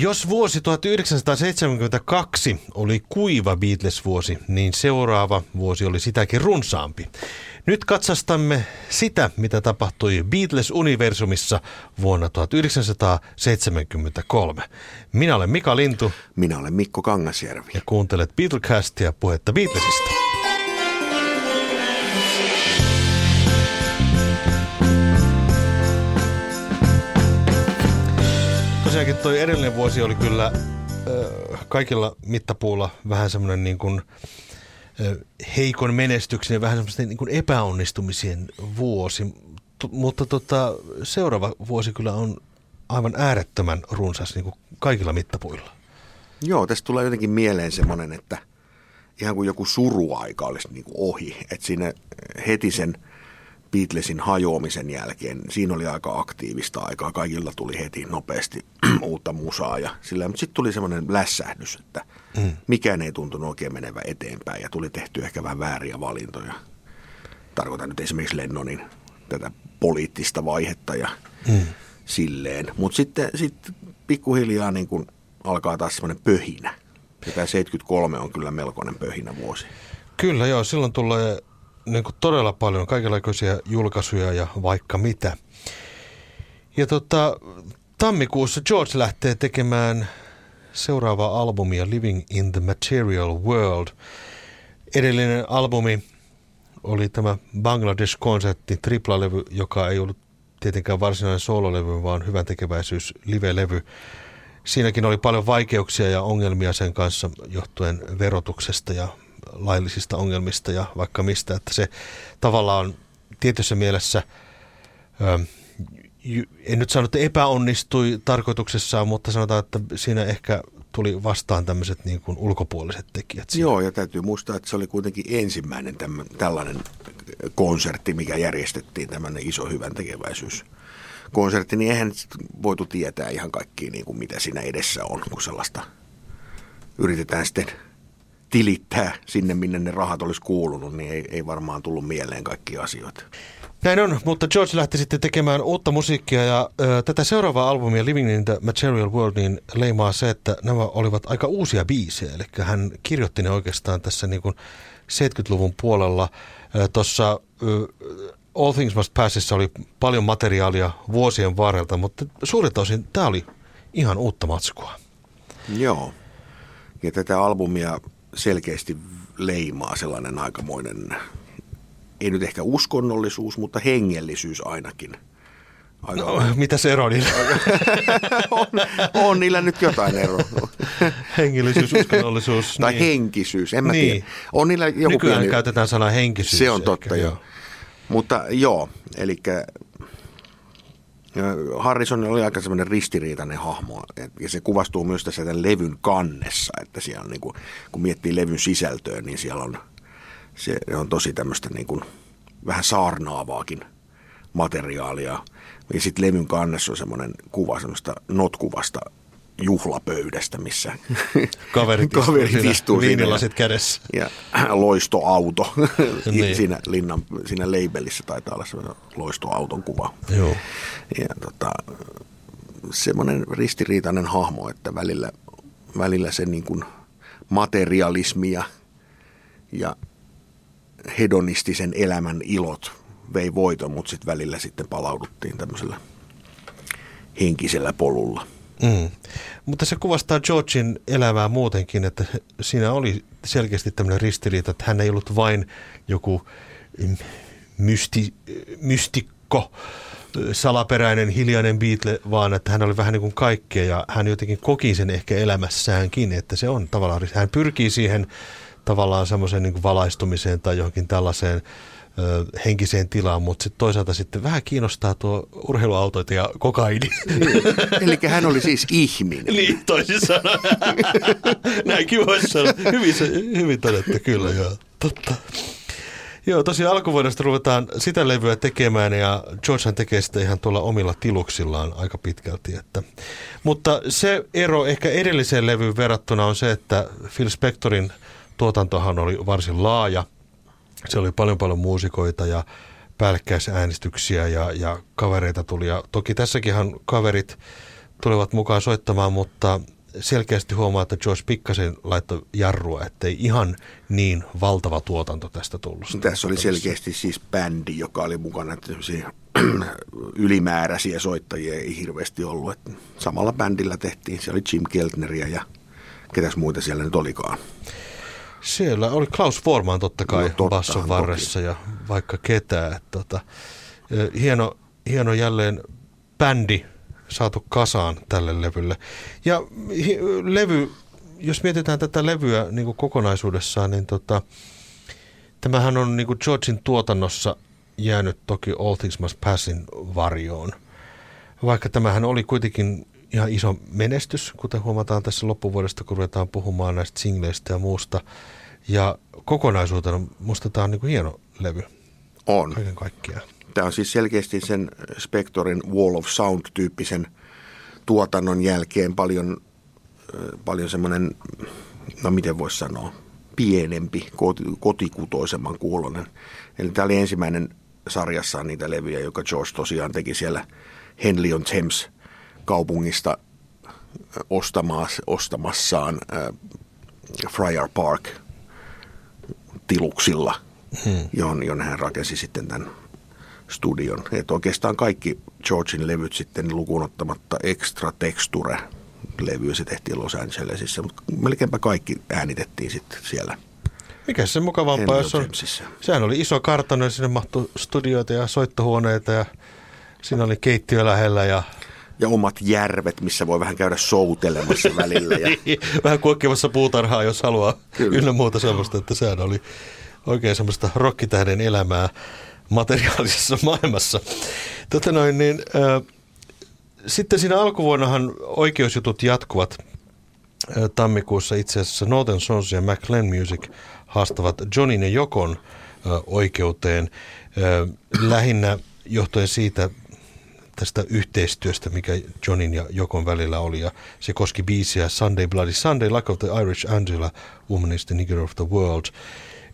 Jos vuosi 1972 oli kuiva Beatles-vuosi, niin seuraava vuosi oli sitäkin runsaampi. Nyt katsastamme sitä, mitä tapahtui Beatles-universumissa vuonna 1973. Minä olen Mika Lintu. Minä olen Mikko Kangasjärvi. Ja kuuntelet Beatlecastia puhetta Beatlesista. Tosiaankin toi edellinen vuosi oli kyllä kaikilla mittapuulla vähän semmoinen niin kuin – heikon menestyksen ja vähän semmoisten niin epäonnistumisien vuosi. T- mutta tota, seuraava vuosi kyllä on aivan äärettömän runsas niin kuin kaikilla mittapuilla. Joo, tästä tulee jotenkin mieleen semmoinen, että ihan kuin joku suruaika olisi niin kuin ohi. Että siinä heti sen Beatlesin hajoamisen jälkeen, siinä oli aika aktiivista aikaa. Kaikilla tuli heti nopeasti uutta musaa ja sillä, mutta sitten tuli semmoinen lässähdys, että – Mm. Mikään ei tuntunut oikein menevä eteenpäin ja tuli tehty ehkä vähän vääriä valintoja. Tarkoitan nyt esimerkiksi Lennonin tätä poliittista vaihetta ja mm. silleen. Mutta sitten sit pikkuhiljaa niin kun alkaa taas semmoinen pöhinä. Ja tämä 73 on kyllä melkoinen pöhinä vuosi. Kyllä joo, silloin tulee niin kuin todella paljon kaikenlaisia julkaisuja ja vaikka mitä. Ja tota, tammikuussa George lähtee tekemään seuraavaa albumia Living in the Material World. Edellinen albumi oli tämä Bangladesh-konsertti, triplalevy, joka ei ollut tietenkään varsinainen sololevy, vaan hyvän tekeväisyys live-levy. Siinäkin oli paljon vaikeuksia ja ongelmia sen kanssa johtuen verotuksesta ja laillisista ongelmista ja vaikka mistä, että se tavallaan tietyssä mielessä en nyt sano, että epäonnistui tarkoituksessaan, mutta sanotaan, että siinä ehkä tuli vastaan tämmöiset niin kuin ulkopuoliset tekijät. Siinä. Joo, ja täytyy muistaa, että se oli kuitenkin ensimmäinen tämän, tällainen konsertti, mikä järjestettiin, tämmöinen iso hyvän tekeväisyys konsertti, niin eihän voitu tietää ihan kaikki, niin kuin mitä siinä edessä on, kun sellaista yritetään sitten tilittää sinne, minne ne rahat olisi kuulunut, niin ei, ei varmaan tullut mieleen kaikki asioita. Näin on, mutta George lähti sitten tekemään uutta musiikkia ja ö, tätä seuraavaa albumia Living in the Material World niin leimaa se, että nämä olivat aika uusia biisejä. Eli hän kirjoitti ne oikeastaan tässä niin kuin 70-luvun puolella. Tuossa All Things Must Passissa oli paljon materiaalia vuosien varrelta, mutta suurilta osin tämä oli ihan uutta matskua. Joo, ja tätä albumia selkeästi leimaa sellainen aikamoinen ei nyt ehkä uskonnollisuus, mutta hengellisyys ainakin. Aika no, mitä se ero niillä? on, on niillä nyt jotain eroa. Hengellisyys, uskonnollisuus. tai niin. henkisyys, en mä niin. tiedä. On niillä joku Nykyään pieni... käytetään sanaa henkisyys. Se on totta, joo. joo. Mutta joo, eli Harrison oli aika semmoinen ristiriitainen hahmo, ja se kuvastuu myös tässä tämän levyn kannessa, että siellä on, niin kuin, kun miettii levyn sisältöä, niin siellä on – se on tosi tämmöistä niin kuin vähän saarnaavaakin materiaalia. Ja sitten levyn kannessa on semmoinen kuva semmoista notkuvasta juhlapöydästä, missä kaverit, kaverit istuu siinä, viinilasit kädessä. Ja loistoauto niin. siinä, linnan, siinä labelissa taitaa olla semmoinen loistoauton kuva. Joo. Ja tota, semmoinen ristiriitainen hahmo, että välillä, välillä se niin kuin materialismia ja hedonistisen elämän ilot vei voiton, mutta sitten välillä sitten palauduttiin tämmöisellä henkisellä polulla. Mm. Mutta se kuvastaa Georgin elämää muutenkin, että siinä oli selkeästi tämmöinen ristiriita, että hän ei ollut vain joku mysti, mystikko, salaperäinen, hiljainen Beatle, vaan että hän oli vähän niin kuin kaikkea ja hän jotenkin koki sen ehkä elämässäänkin, että se on tavallaan, hän pyrkii siihen tavallaan semmoiseen niin valaistumiseen tai johonkin tällaiseen ö, henkiseen tilaan, mutta sitten toisaalta sitten vähän kiinnostaa tuo urheiluautoita ja kokaini. Niin. Eli hän oli siis ihminen. niin, toisin sanoen. Näinkin voisi sanoa. Hyvin, hyvin todettu, kyllä joo. Totta. Joo, tosiaan alkuvuodesta ruvetaan sitä levyä tekemään ja Georgehan tekee sitä ihan tuolla omilla tiluksillaan aika pitkälti. Että. Mutta se ero ehkä edelliseen levyyn verrattuna on se, että Phil Spectorin – tuotantohan oli varsin laaja. Se oli paljon paljon muusikoita ja päällekkäisäänestyksiä ja, ja kavereita tuli. Ja toki tässäkinhan kaverit tulevat mukaan soittamaan, mutta selkeästi huomaa, että George pikkasen laittoi jarrua, ettei ihan niin valtava tuotanto tästä tullut. Tässä oli selkeästi siis bändi, joka oli mukana, että ylimääräisiä soittajia ei hirveästi ollut. Että samalla bändillä tehtiin, se oli Jim Keltneria ja ketäs muita siellä nyt olikaan. Siellä oli Klaus Forman totta kai no, totta, basson varressa toki. ja vaikka ketään. Tota, hieno, hieno jälleen bändi saatu kasaan tälle levylle. Ja levy, jos mietitään tätä levyä niin kuin kokonaisuudessaan, niin tota, tämähän on niin kuin Georgein tuotannossa jäänyt toki All Things Must Passin varjoon. Vaikka tämähän oli kuitenkin ihan iso menestys, kuten huomataan tässä loppuvuodesta, kun ruvetaan puhumaan näistä singleistä ja muusta. Ja kokonaisuutena musta tämä on niin kuin hieno levy. On. Kaiken kaikkiaan. Tämä on siis selkeästi sen Spectorin Wall of Sound-tyyppisen tuotannon jälkeen paljon, paljon semmoinen, no miten voisi sanoa, pienempi, kotikutoisemman kuulonen. Eli tämä oli ensimmäinen sarjassaan niitä levyjä, joka George tosiaan teki siellä Henley on Thames kaupungista ostamassaan äh, Friar Park tiluksilla, hmm. johon, johon hän rakensi sitten tämän studion. Että oikeastaan kaikki Georgein levyt sitten lukuun ottamatta Extra Texture levy se tehtiin Los Angelesissa, mutta melkeinpä kaikki äänitettiin sitten siellä. Mikä se mukavampaa, jos on, sehän oli iso kartano sinne mahtui studioita ja soittohuoneita ja siinä oli keittiö lähellä ja ja omat järvet, missä voi vähän käydä soutelemassa välillä. Ja... vähän kuokkimassa puutarhaa, jos haluaa. Kyllä. Ynnä muuta sellaista, että sehän oli oikein semmoista rokkitähden elämää materiaalisessa maailmassa. Tota noin, niin, äh, sitten siinä alkuvuonnahan oikeusjutut jatkuvat. Äh, tammikuussa itse asiassa Northern Sons ja McLean Music haastavat Johnin ja Jokon äh, oikeuteen äh, lähinnä johtuen siitä tästä yhteistyöstä, mikä Johnin ja Jokon välillä oli. Ja se koski biisiä Sunday Bloody Sunday, Luck of the Irish Angela, Woman is the Nigger of the World,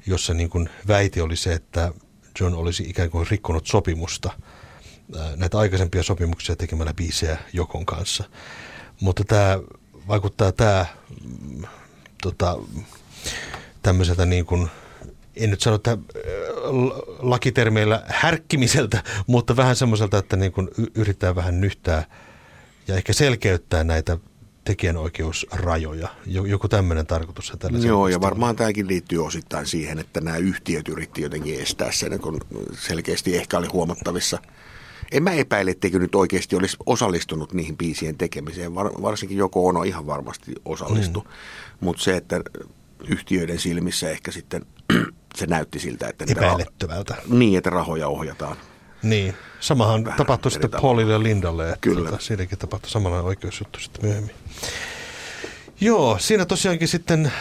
jossa niin kuin väite oli se, että John olisi ikään kuin rikkonut sopimusta, näitä aikaisempia sopimuksia tekemällä biisejä Jokon kanssa. Mutta tämä vaikuttaa tämä mm, tota, tämmöiseltä niin kuin, en nyt sano, että lakitermeillä härkkimiseltä, mutta vähän semmoiselta, että niin kuin yrittää vähän nyhtää ja ehkä selkeyttää näitä tekijänoikeusrajoja. Joku tämmöinen tarkoitus tällä Joo, ja varmaan tämäkin liittyy osittain siihen, että nämä yhtiöt yritti jotenkin estää sen, kun selkeästi ehkä oli huomattavissa. En mä epäile, etteikö nyt oikeasti olisi osallistunut niihin biisien tekemiseen. Var, varsinkin joko Ono ihan varmasti osallistu. Mm. Mutta se, että yhtiöiden silmissä ehkä sitten se näytti siltä, että... Raho- niin, että rahoja ohjataan. Niin, samahan Vähän tapahtui sitten Paulille ja Lindalle, että Kyllä. Tota, siinäkin tapahtui samanlainen oikeusjuttu sitten myöhemmin. Joo, siinä tosiaankin sitten äh,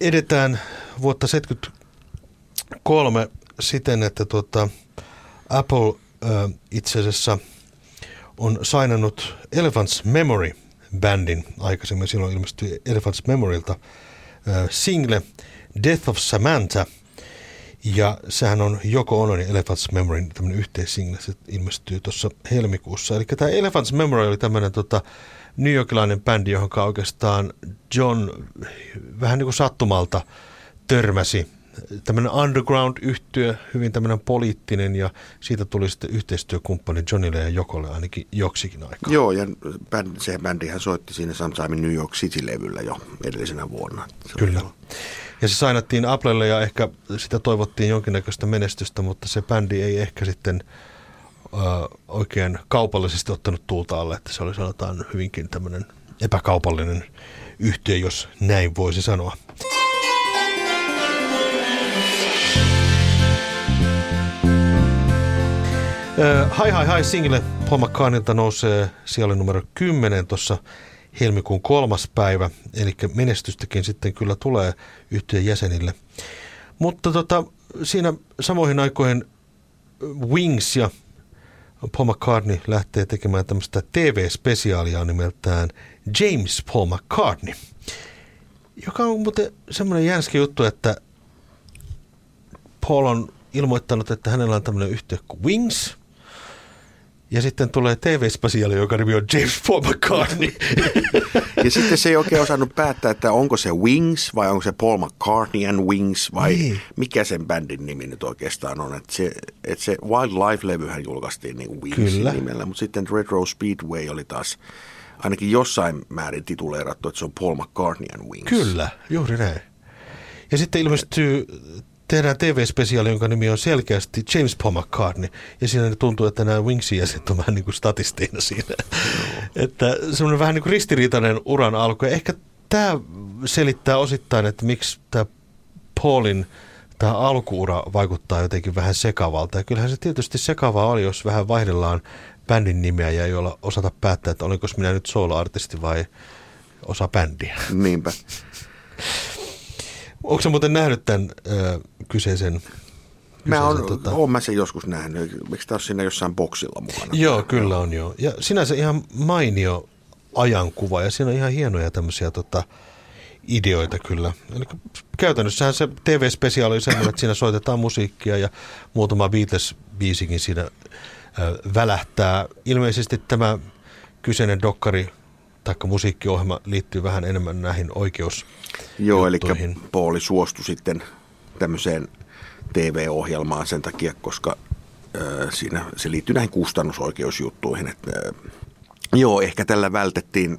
edetään vuotta 1973 siten, että tuota, Apple äh, itse asiassa on sainannut Elephants Memory bandin aikaisemmin. Silloin ilmestyi Elephants Memorylta äh, single Death of Samantha – ja sehän on Joko Onon ja Elephants Memory tämmöinen yhteissingle, se ilmestyy tuossa helmikuussa. Eli tämä Elephants Memory oli tämmöinen tota, New Yorkilainen bändi, johon oikeastaan John vähän niin kuin sattumalta törmäsi. Tämmöinen underground yhtyö, hyvin tämmöinen poliittinen ja siitä tuli sitten yhteistyökumppani Johnille ja Jokolle ainakin joksikin aikaa. Joo, ja bänd, se bändihän soitti siinä Sometime New York City-levyllä jo edellisenä vuonna. Se Kyllä. Oli ja se sainattiin Applelle ja ehkä sitä toivottiin jonkinnäköistä menestystä, mutta se bändi ei ehkä sitten ö, oikein kaupallisesti ottanut tuulta alle, että se oli sanotaan hyvinkin tämmöinen epäkaupallinen yhtiö, jos näin voisi sanoa. Hi Hi Hi single Paul McCartneylta nousee siellä numero 10 tuossa helmikuun kolmas päivä, eli menestystäkin sitten kyllä tulee yhtiön jäsenille. Mutta tota, siinä samoihin aikoihin Wings ja Paul McCartney lähtee tekemään tämmöistä TV-spesiaalia nimeltään James Paul McCartney, joka on muuten semmoinen jänskä juttu, että Paul on ilmoittanut, että hänellä on tämmöinen yhtiö kuin Wings, Ja sitten tulee TV-spasiaali, joka nimi on James Paul McCartney. Ja sitten se ei oikein osannut päättää, että onko se Wings vai onko se Paul McCartney and Wings vai Niin. mikä sen bändin nimi nyt oikeastaan on. Että se, että se Wildlife-levyhän julkaistiin niin Kyllä. nimellä, mutta sitten Retro Speedway oli taas ainakin jossain määrin tituleerattu, että se on Paul McCartney and Wings. Kyllä, juuri näin. Ja sitten ilmestyy, tehdään TV-spesiaali, jonka nimi on selkeästi James Paul McCartney. Ja siinä tuntuu, että nämä Wingsin jäsenet on vähän niin kuin statistiina siinä. että semmoinen vähän niin kuin ristiriitainen uran alku. Ja ehkä tämä selittää osittain, että miksi tämä Paulin tämä alkuura vaikuttaa jotenkin vähän sekavalta. Ja kyllähän se tietysti sekavaa oli, jos vähän vaihdellaan bändin nimeä ja ei olla osata päättää, että olinko minä nyt solo-artisti vai osa bändiä. Niinpä. Onko muuten nähnyt tämän ö, kyseisen? Mä oon, tota... oon mä sen joskus nähnyt. Eikö tämä ole siinä jossain boksilla mukana? Joo, kyllä on joo. Ja sinänsä ihan mainio ajankuva ja siinä on ihan hienoja tämmöisiä tota, ideoita kyllä. Eli käytännössähän se TV-spesiaali oli semmoinen, että siinä soitetaan musiikkia ja muutama Beatles-biisikin siinä ö, välähtää. Ilmeisesti tämä kyseinen dokkari tai musiikkiohjelma liittyy vähän enemmän näihin oikeus Joo, eli. Pauli suostui sitten tämmöiseen TV-ohjelmaan sen takia, koska ö, siinä se liittyy näihin kustannusoikeusjuttuihin. Että, ö, joo, ehkä tällä vältettiin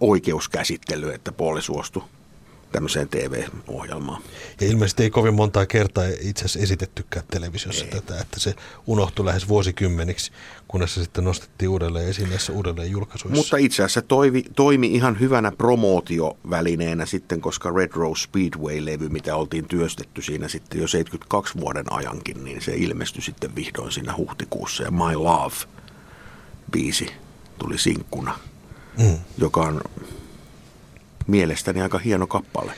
oikeuskäsittelyä, että Pauli suostui tämmöiseen TV-ohjelmaan. Ja ilmeisesti ei kovin montaa kertaa itse asiassa esitettykään televisiossa ei. tätä, että se unohtui lähes vuosikymmeniksi, kunnes se sitten nostettiin uudelleen esiin näissä uudelleen julkaisuissa. Mutta itse asiassa toimi, toimi ihan hyvänä promootiovälineenä sitten, koska Red Rose Speedway-levy, mitä oltiin työstetty siinä sitten jo 72 vuoden ajankin, niin se ilmestyi sitten vihdoin siinä huhtikuussa. Ja My Love-biisi tuli sinkkuna, Mm. joka on mielestäni aika hieno kappale.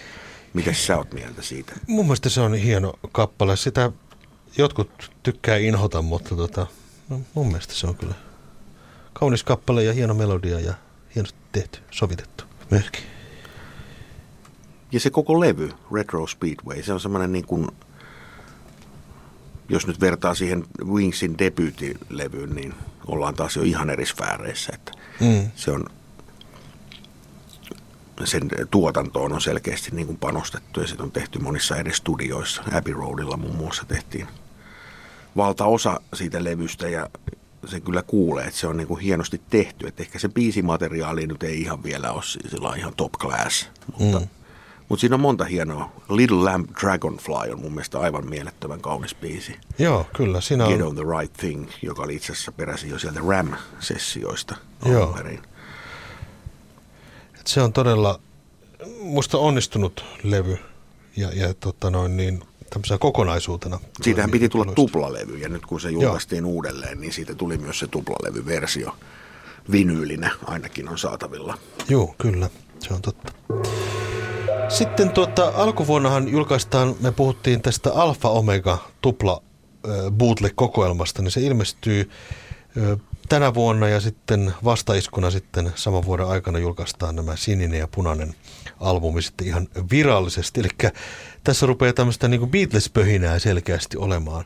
Mites sä oot mieltä siitä? Mun mielestä se on hieno kappale. Sitä jotkut tykkää inhota, mutta tota, no, mun mielestä se on kyllä kaunis kappale ja hieno melodia ja hienosti tehty, sovitettu myöskin. Ja se koko levy, Retro Speedway, se on semmoinen niin kuin, jos nyt vertaa siihen Wingsin debyytilevyyn, niin ollaan taas jo ihan eri sfääreissä. Että Mm. se on, sen tuotantoon on selkeästi niin kuin panostettu ja se on tehty monissa eri studioissa. Abbey Roadilla muun muassa tehtiin valtaosa siitä levystä ja se kyllä kuulee, että se on niin kuin hienosti tehty. Että ehkä se biisimateriaali nyt ei ihan vielä ole sillä ihan top class, mutta, mm. mutta siinä on monta hienoa. Little Lamb Dragonfly on mun mielestä aivan mielettömän kaunis biisi. Joo, kyllä. Siinä Get on, on the Right Thing, joka oli itse asiassa peräisin jo sieltä Ram-sessioista Joo. alun perin. se on todella musta onnistunut levy ja, ja tota noin, niin, tämmöisenä kokonaisuutena. Siitähän piti tulla loistavasti. tuplalevy ja nyt kun se julkaistiin uudelleen, niin siitä tuli myös se tuplalevyversio. Vinyylinä ainakin on saatavilla. Joo, kyllä, se on totta. Sitten tuota, alkuvuonnahan julkaistaan, me puhuttiin tästä Alfa Omega tupla bootleg-kokoelmasta, niin se ilmestyy tänä vuonna ja sitten vastaiskuna sitten saman vuoden aikana julkaistaan nämä sininen ja punainen albumi sitten ihan virallisesti. Eli tässä rupeaa tämmöistä niin Beatles-pöhinää selkeästi olemaan.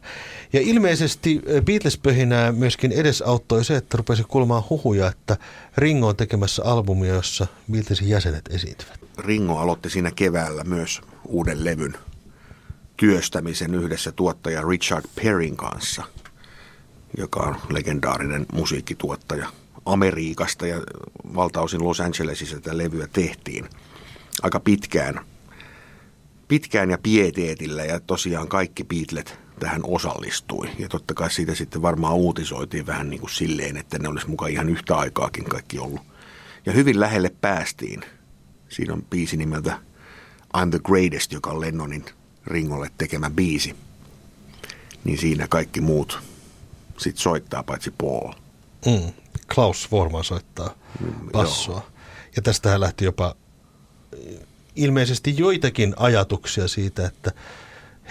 Ja ilmeisesti äh, Beatles-pöhinää myöskin edesauttoi se, että rupesi kuulemaan huhuja, että Ringo on tekemässä albumia, jossa Beatlesin jäsenet esiintyvät. Ringo aloitti siinä keväällä myös uuden levyn työstämisen yhdessä tuottaja Richard Perrin kanssa, joka on legendaarinen musiikkituottaja Amerikasta ja valtaosin Los Angelesissa tätä levyä tehtiin aika pitkään, pitkään ja pieteetillä ja tosiaan kaikki Beatlet tähän osallistui. Ja totta kai siitä sitten varmaan uutisoitiin vähän niin kuin silleen, että ne olisi mukaan ihan yhtä aikaakin kaikki ollut. Ja hyvin lähelle päästiin. Siinä on biisi nimeltä I'm the Greatest, joka on Lennonin Ringolle tekemä biisi. Niin siinä kaikki muut sitten soittaa paitsi Paul. Mm. Klaus Vorman soittaa bassoa. Ja tästähän lähti jopa ilmeisesti joitakin ajatuksia siitä, että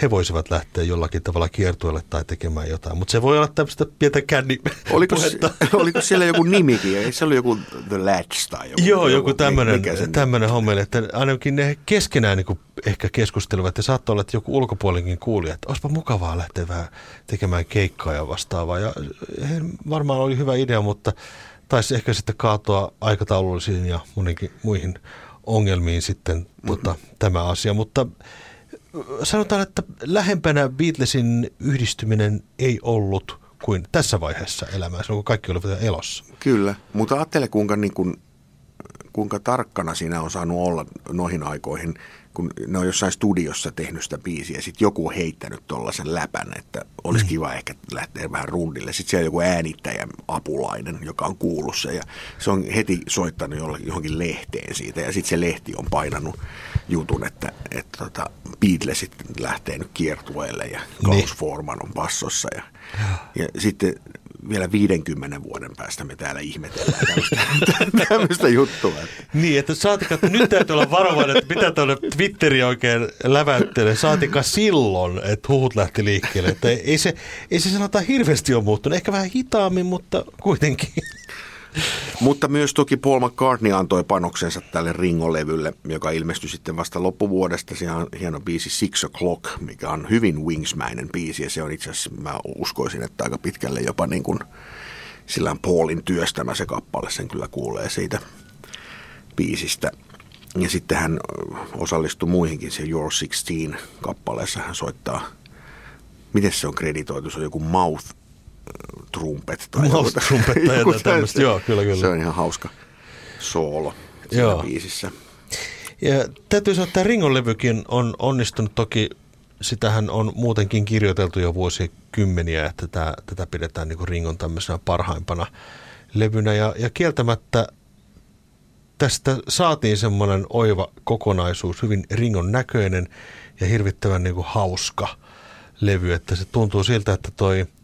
he voisivat lähteä jollakin tavalla kiertueelle tai tekemään jotain. Mutta se voi olla tämmöistä pientä känni oliko, oliko siellä joku nimikin? Ei se oli joku The Latch tai joku? Joo, joku tämmöinen, tämmöinen homma, että ainakin ne keskenään niin ehkä keskustelevat ja saattoi olla, että joku ulkopuolinkin kuuli, että olisipa mukavaa lähteä vähän tekemään keikkaa ja vastaavaa. Ja varmaan oli hyvä idea, mutta taisi ehkä sitten kaatua aikataulullisiin ja muihin ongelmiin sitten mm-hmm. tota, tämä asia. Mutta sanotaan, että lähempänä Beatlesin yhdistyminen ei ollut kuin tässä vaiheessa elämää, silloin kun kaikki olivat elossa. Kyllä, mutta ajattele kuinka, niin kuin, kuinka tarkkana siinä on saanut olla noihin aikoihin kun ne on jossain studiossa tehnyt sitä biisiä, sitten joku on heittänyt tuollaisen läpän, että olisi mm. kiva ehkä lähteä vähän rundille. Sitten siellä on joku äänittäjä apulainen, joka on kuullut se ja se on heti soittanut johonkin lehteen siitä ja sitten se lehti on painanut jutun, että, että tota Beatlesit lähtee nyt kiertueelle ja Klaus niin. Forman on bassossa ja, ja sitten vielä 50 vuoden päästä me täällä ihmetellään tämmöistä juttua. Niin, että saatika, että nyt täytyy olla varovainen, että mitä tuonne Twitteri oikein läväyttelee. Saatika silloin, että huhut lähti liikkeelle. Että ei se, ei se sanotaan hirveästi ole muuttunut. Ehkä vähän hitaammin, mutta kuitenkin. Mutta myös toki Paul McCartney antoi panoksensa tälle Ringo-levylle, joka ilmestyi sitten vasta loppuvuodesta. Se on hieno biisi Six O'Clock, mikä on hyvin Wingsmäinen biisi ja se on itse asiassa, mä uskoisin, että aika pitkälle jopa niin kuin sillä Paulin työstämä se kappale, sen kyllä kuulee siitä biisistä. Ja sitten hän osallistui muihinkin, se Your 16 kappaleessa hän soittaa, miten se on kreditoitu, se on joku Mouth trumpet tai trumpet tai joku tämmöistä. Joo, kyllä, kyllä. Se on ihan hauska soolo siinä Joo. biisissä. Ja täytyy sanoa, että Ringon levykin on onnistunut toki, sitähän on muutenkin kirjoiteltu jo vuosikymmeniä, että tätä, tätä pidetään niin Ringon tämmöisenä parhaimpana levynä. Ja, ja kieltämättä tästä saatiin semmoinen oiva kokonaisuus, hyvin Ringon näköinen ja hirvittävän niin kuin hauska levy, että se tuntuu siltä, että toi –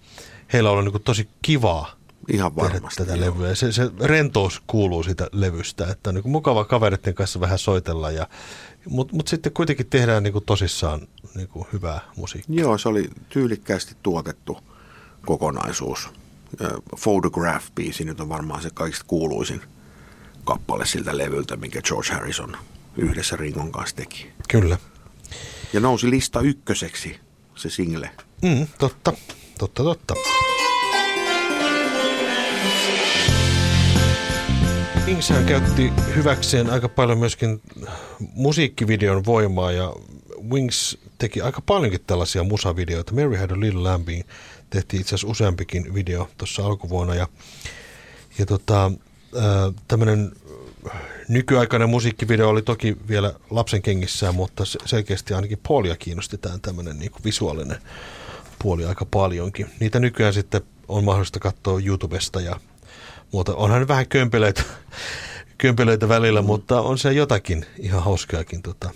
heillä on ollut niin tosi kivaa Ihan varmasti, tätä joo. levyä. Se, se rentous kuuluu siitä levystä, että on niin mukava kavereiden kanssa vähän soitella, ja, mutta mut sitten kuitenkin tehdään niin tosissaan niin hyvää musiikkia. Joo, se oli tyylikkäästi tuotettu kokonaisuus. Photograph-biisi nyt on varmaan se kaikista kuuluisin kappale siltä levyltä, minkä George Harrison yhdessä Ringon kanssa teki. Kyllä. Ja nousi lista ykköseksi se single. Mm, totta, totta, totta. Wingshän käytti hyväkseen aika paljon myöskin musiikkivideon voimaa ja Wings teki aika paljonkin tällaisia musavideoita. Mary Had a Little Lambing tehtiin itse asiassa useampikin video tuossa alkuvuonna ja, ja tota, tämmöinen nykyaikainen musiikkivideo oli toki vielä lapsen kengissään, mutta selkeästi ainakin Paulia kiinnosti tämän tämmöinen niin visuaalinen puoli aika paljonkin. Niitä nykyään sitten on mahdollista katsoa YouTubesta ja muuta. Onhan vähän kömpelöitä, kömpelöitä välillä, mm. mutta on se jotakin ihan hauskaakin. Tota.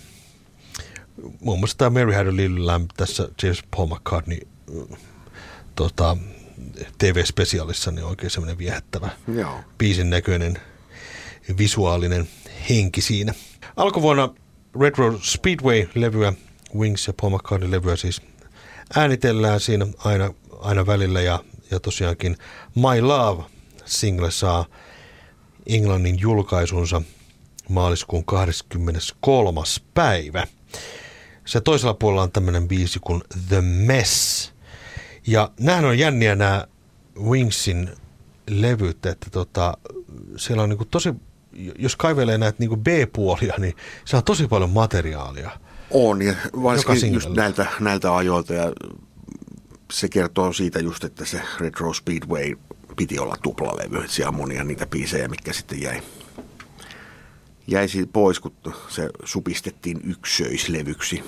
Muun muassa tämä Mary Had a Little Lamb tässä James Paul McCartney tota, TV-spesiaalissa niin oikein semmoinen viehättävä Joo. biisin näköinen visuaalinen henki siinä. Alkuvuonna Red Road Speedway-levyä, Wings ja Paul McCartney-levyä siis äänitellään siinä aina, aina välillä ja, ja tosiaankin My Love single saa Englannin julkaisunsa maaliskuun 23. päivä. Se toisella puolella on tämmöinen biisi kuin The Mess. Ja nämähän on jänniä nämä Wingsin levyt, että tota, siellä on niinku tosi, jos kaivelee näitä niinku B-puolia, niin se on tosi paljon materiaalia. On, ja varsinkin just näiltä, näiltä ajoilta, ja se kertoo siitä just, että se Retro Speedway piti olla tuplalevy, että siellä on monia niitä biisejä, mitkä sitten jäi, jäi pois, kun se supistettiin yksöislevyksi.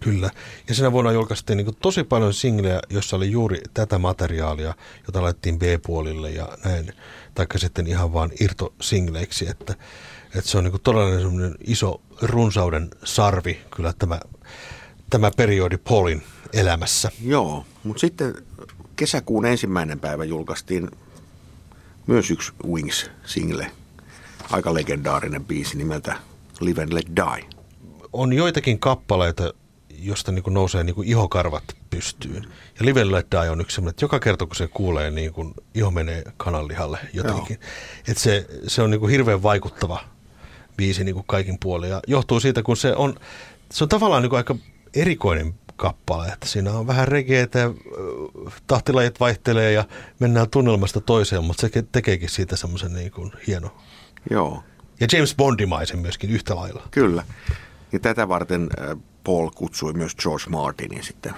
Kyllä. Ja sinä vuonna julkaistiin niin tosi paljon singlejä, jossa oli juuri tätä materiaalia, jota laitettiin B-puolille ja näin, taikka sitten ihan vaan irtosingleiksi, että, että se on niin todella iso runsauden sarvi kyllä tämä, tämä periodi Paulin elämässä. Joo, mutta sitten kesäkuun ensimmäinen päivä julkaistiin myös yksi Wings-single, aika legendaarinen biisi nimeltä Live and Let Die. On joitakin kappaleita, josta niin nousee niin ihokarvat pystyyn. Ja Live Let Die on yksi sellainen, että joka kerta kun se kuulee, niin kuin iho menee kananlihalle jotenkin. Että se, se on niin hirveän vaikuttava biisi niin kuin kaikin puolin. Ja johtuu siitä, kun se on, se on tavallaan niin kuin aika erikoinen kappale, että siinä on vähän regeetä ja tahtilajit vaihtelee ja mennään tunnelmasta toiseen, mutta se tekeekin siitä semmoisen niin kuin hieno. Joo. Ja James Bondimaisen myöskin yhtä lailla. Kyllä. Ja tätä varten Paul kutsui myös George Martinin sitten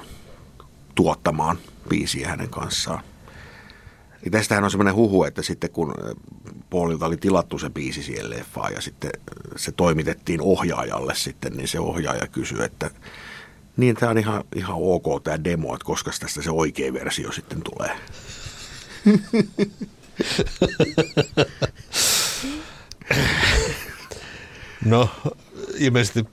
tuottamaan biisiä hänen kanssaan. Ja tästähän on semmoinen huhu, että sitten kun Paulilta oli tilattu se biisi siihen leffaan ja sitten se toimitettiin ohjaajalle sitten, niin se ohjaaja kysyi, että niin tämä on ihan, ihan ok tämä demo, että koska tästä se oikea versio sitten tulee. No, ilmeisesti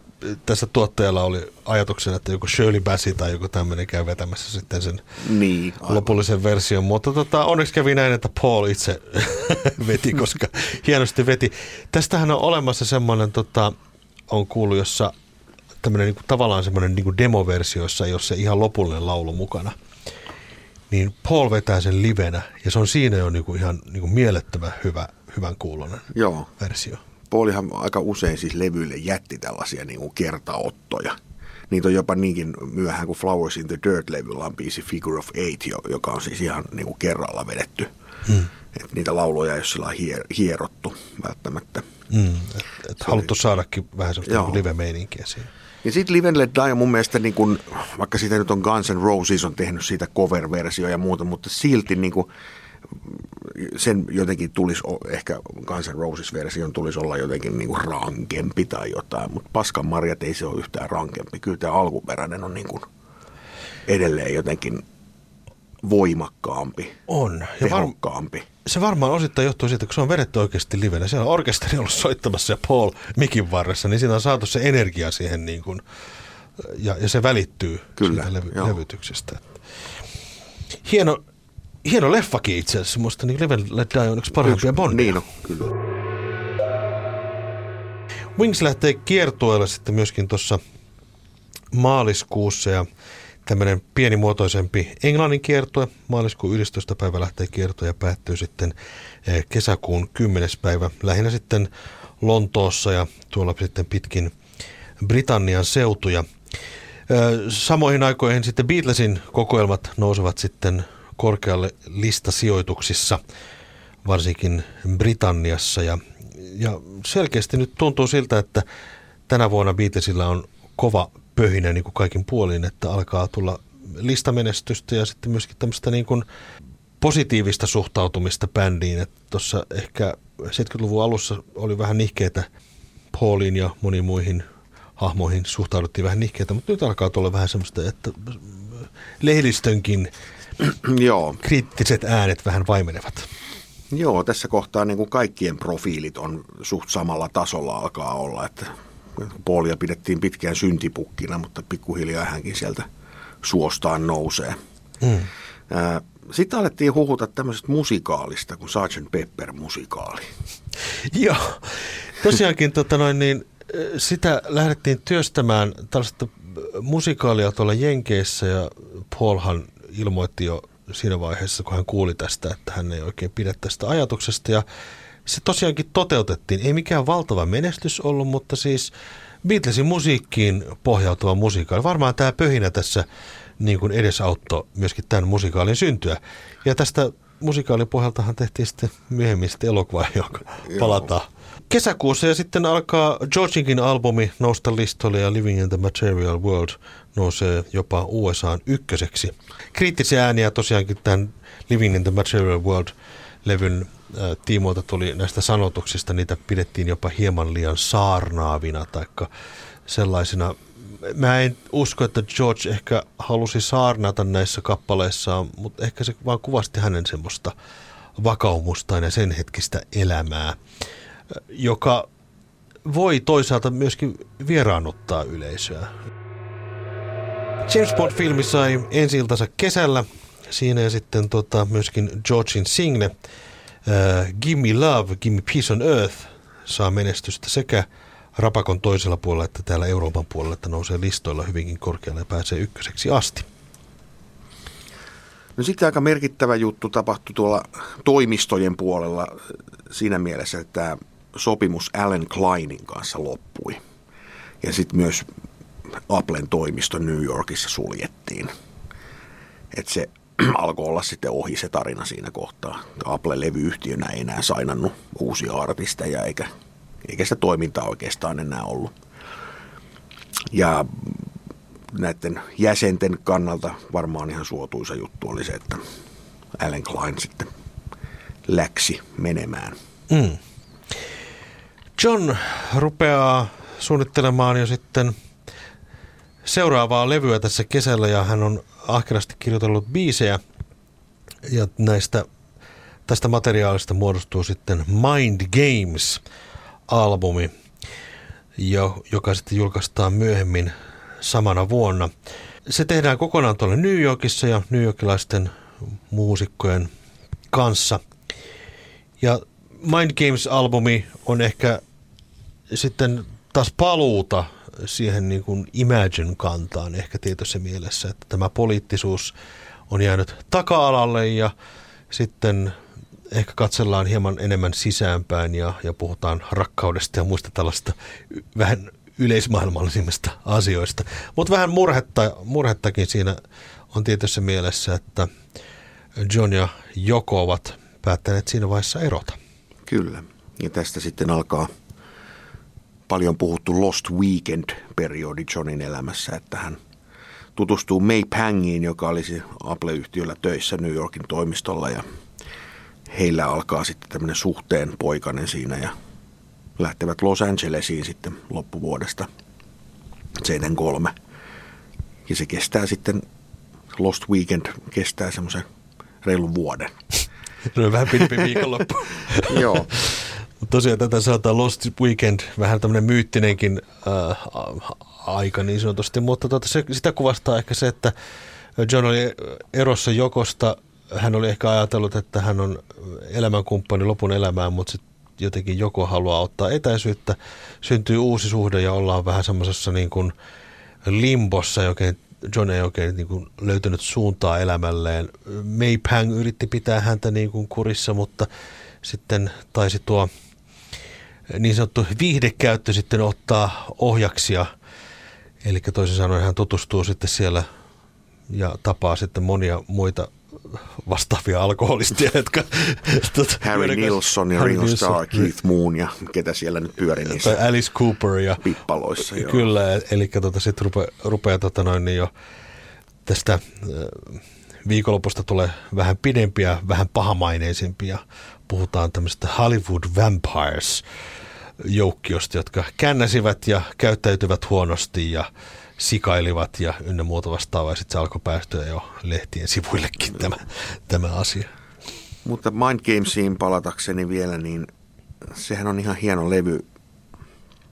tässä tuottajalla oli ajatuksena, että joku Shirley Bassey tai joku tämmöinen käy vetämässä sitten sen niin, lopullisen version. Mutta tota, onneksi kävi näin, että Paul itse veti, koska hienosti veti. Tästähän on olemassa semmoinen, tota, on kuullut, jossa tämmöinen niin kuin, tavallaan semmoinen niin kuin demoversio, jossa ei ole se ihan lopullinen laulu mukana. Niin Paul vetää sen livenä ja se on siinä jo niin kuin ihan niin kuin mielettömän hyvä, hyvän kuulonen Joo. versio. Paulihan aika usein siis levyille jätti tällaisia niin kuin kertaottoja. Niitä on jopa niinkin myöhään kuin Flowers in the Dirt-levyllä on biisi Figure of Eight, joka on siis ihan niin kuin kerralla vedetty. Hmm. Et niitä lauloja ei ole sillä hier, hierottu välttämättä. Mm, et, et haluttu oli... saadakin vähän sellaista niin live-meininkiä siihen. Ja sitten Live and Let Die mun mielestä, niin kun, vaikka siitä nyt on Guns N' Roses on tehnyt siitä cover-versio ja muuta, mutta silti niin kun, sen jotenkin tulisi, ehkä Guns N' Roses-version tulisi olla jotenkin niin kuin rankempi tai jotain, mutta Paskan Marjat ei se ole yhtään rankempi. Kyllä tämä alkuperäinen on niin kuin edelleen jotenkin voimakkaampi, on. Ja tehokkaampi. Var- se varmaan osittain johtuu siitä, kun se on vedetty oikeasti livenä. Siellä on orkesteri ollut soittamassa ja Paul mikin varressa, niin siinä on saatu se energia siihen niin kuin, ja, ja se välittyy Kyllä, siitä levy, levytyksestä. Hieno, hieno leffakin itse asiassa. Musta niin Live Let Die on yksi parhaimpia Bondia. Niin on, kyllä. Wings lähtee kiertueelle sitten myöskin tuossa maaliskuussa ja tämmöinen pienimuotoisempi englannin kiertue. Maaliskuun 11. päivä lähtee kiertue ja päättyy sitten eh, kesäkuun 10. päivä. Lähinnä sitten Lontoossa ja tuolla sitten pitkin Britannian seutuja. Eh, samoihin aikoihin sitten Beatlesin kokoelmat nousevat sitten korkealle listasijoituksissa, varsinkin Britanniassa. Ja, ja selkeästi nyt tuntuu siltä, että tänä vuonna Beatlesilla on kova pöhinä niin kuin kaikin puolin, että alkaa tulla listamenestystä ja sitten myöskin tämmöistä niin kuin positiivista suhtautumista bändiin. Tuossa ehkä 70-luvun alussa oli vähän nihkeitä Pauliin ja moniin muihin hahmoihin suhtauduttiin vähän nihkeitä, mutta nyt alkaa tulla vähän semmoista, että lehdistönkin Joo. kriittiset äänet vähän vaimenevat. Joo, tässä kohtaa niin kuin kaikkien profiilit on suht samalla tasolla alkaa olla, että Paulia pidettiin pitkään syntipukkina, mutta pikkuhiljaa hänkin sieltä suostaan nousee. Mm. Sitten alettiin huhuta tämmöisestä musikaalista kuin Sgt. Pepper-musikaali. Joo, tosiaankin tota noin, niin, sitä lähdettiin työstämään tällaista musikaalia tuolla Jenkeissä ja Paulhan ilmoitti jo siinä vaiheessa, kun hän kuuli tästä, että hän ei oikein pidä tästä ajatuksesta ja se tosiaankin toteutettiin. Ei mikään valtava menestys ollut, mutta siis Beatlesin musiikkiin pohjautuva musiikaali. Varmaan tämä pöhinä tässä niin kuin edesauttoi myöskin tämän musikaalin syntyä. Ja tästä musikaalipohjaltahan tehtiin sitten myöhemmin sitten elokuva, joka palataan kesäkuussa ja sitten alkaa Georginkin albumi nousta listoille ja Living in the Material World nousee jopa USAn ykköseksi. Kriittisiä ääniä tosiaankin tämän Living in the Material World-levyn tiimoilta tuli näistä sanotuksista, niitä pidettiin jopa hieman liian saarnaavina tai sellaisina. Mä en usko, että George ehkä halusi saarnata näissä kappaleissa, mutta ehkä se vaan kuvasti hänen semmoista vakaumustaan ja sen hetkistä elämää, joka voi toisaalta myöskin vieraannuttaa yleisöä. James Bond-filmi sai ensi kesällä. Siinä ja sitten tota, myöskin Georgein single uh, Give Me Love, Give Me Peace on Earth saa menestystä sekä rapakon toisella puolella että täällä Euroopan puolella, että nousee listoilla hyvinkin korkealle ja pääsee ykköseksi asti. No sitten aika merkittävä juttu tapahtui tuolla toimistojen puolella siinä mielessä, että sopimus Allen Kleinin kanssa loppui. Ja sitten myös Applen toimisto New Yorkissa suljettiin. Että se alkoi olla sitten ohi se tarina siinä kohtaa. Apple-levyyhtiönä ei enää sainannut uusia artisteja eikä, eikä sitä toimintaa oikeastaan enää ollut. Ja näiden jäsenten kannalta varmaan ihan suotuisa juttu oli se, että Allen Klein sitten läksi menemään. Mm. John rupeaa suunnittelemaan jo sitten seuraavaa levyä tässä kesällä ja hän on ahkerasti kirjoitellut biisejä ja näistä, tästä materiaalista muodostuu sitten Mind Games-albumi, joka sitten julkaistaan myöhemmin samana vuonna. Se tehdään kokonaan tuolla New Yorkissa ja New Yorkilaisten muusikkojen kanssa. Ja Mind Games-albumi on ehkä sitten taas paluuta siihen niin kuin Imagine-kantaan ehkä tietyssä mielessä, että tämä poliittisuus on jäänyt taka-alalle ja sitten ehkä katsellaan hieman enemmän sisäänpäin ja, ja puhutaan rakkaudesta ja muista tällaista vähän yleismaailmallisimmista asioista. Mutta vähän murhetta, murhettakin siinä on tietyssä mielessä, että John ja Joko ovat päättäneet siinä vaiheessa erota. Kyllä. Ja tästä sitten alkaa paljon puhuttu Lost Weekend-periodi Johnin elämässä, että hän tutustuu May Pangiin, joka olisi Apple-yhtiöllä töissä New Yorkin toimistolla ja heillä alkaa sitten tämmöinen suhteen poikainen siinä ja lähtevät Los Angelesiin sitten loppuvuodesta 73. Ja se kestää sitten, Lost Weekend kestää semmoisen reilun vuoden. No vähän pidempi viikonloppu. Joo. Tosiaan tätä sanotaan Lost Weekend, vähän tämmöinen myyttinenkin äh, aika niin sanotusti, mutta tuota, se, sitä kuvastaa ehkä se, että John oli erossa Jokosta. Hän oli ehkä ajatellut, että hän on elämänkumppani lopun elämään, mutta sitten jotenkin joko haluaa ottaa etäisyyttä, syntyy uusi suhde ja ollaan vähän semmoisessa niin kuin limbossa, oikein John ei oikein niin kuin löytänyt suuntaa elämälleen. May Pang yritti pitää häntä niin kuin kurissa, mutta sitten taisi tuo niin sanottu viihdekäyttö sitten ottaa ohjaksia. Eli toisin sanoen hän tutustuu sitten siellä ja tapaa sitten monia muita vastaavia alkoholistia, jotka... Tot, Harry Nilsson ja Ringo Starr, Keith Moon ja ketä siellä nyt pyöri niissä. Tai Alice Cooper ja... Pippaloissa, joo. Kyllä, eli tota, sitten rupeaa, rupeaa tota noin, niin jo tästä äh, viikonlopusta tulee vähän pidempiä, vähän pahamaineisempia. Puhutaan tämmöistä Hollywood Vampires joukkiosta, jotka käännäsivät ja käyttäytyvät huonosti ja sikailivat ja ynnä muuta vastaavaa. Sitten se alkoi päästyä jo lehtien sivuillekin tämä, tämä asia. Mutta Mind Gamesiin palatakseni vielä, niin sehän on ihan hieno levy.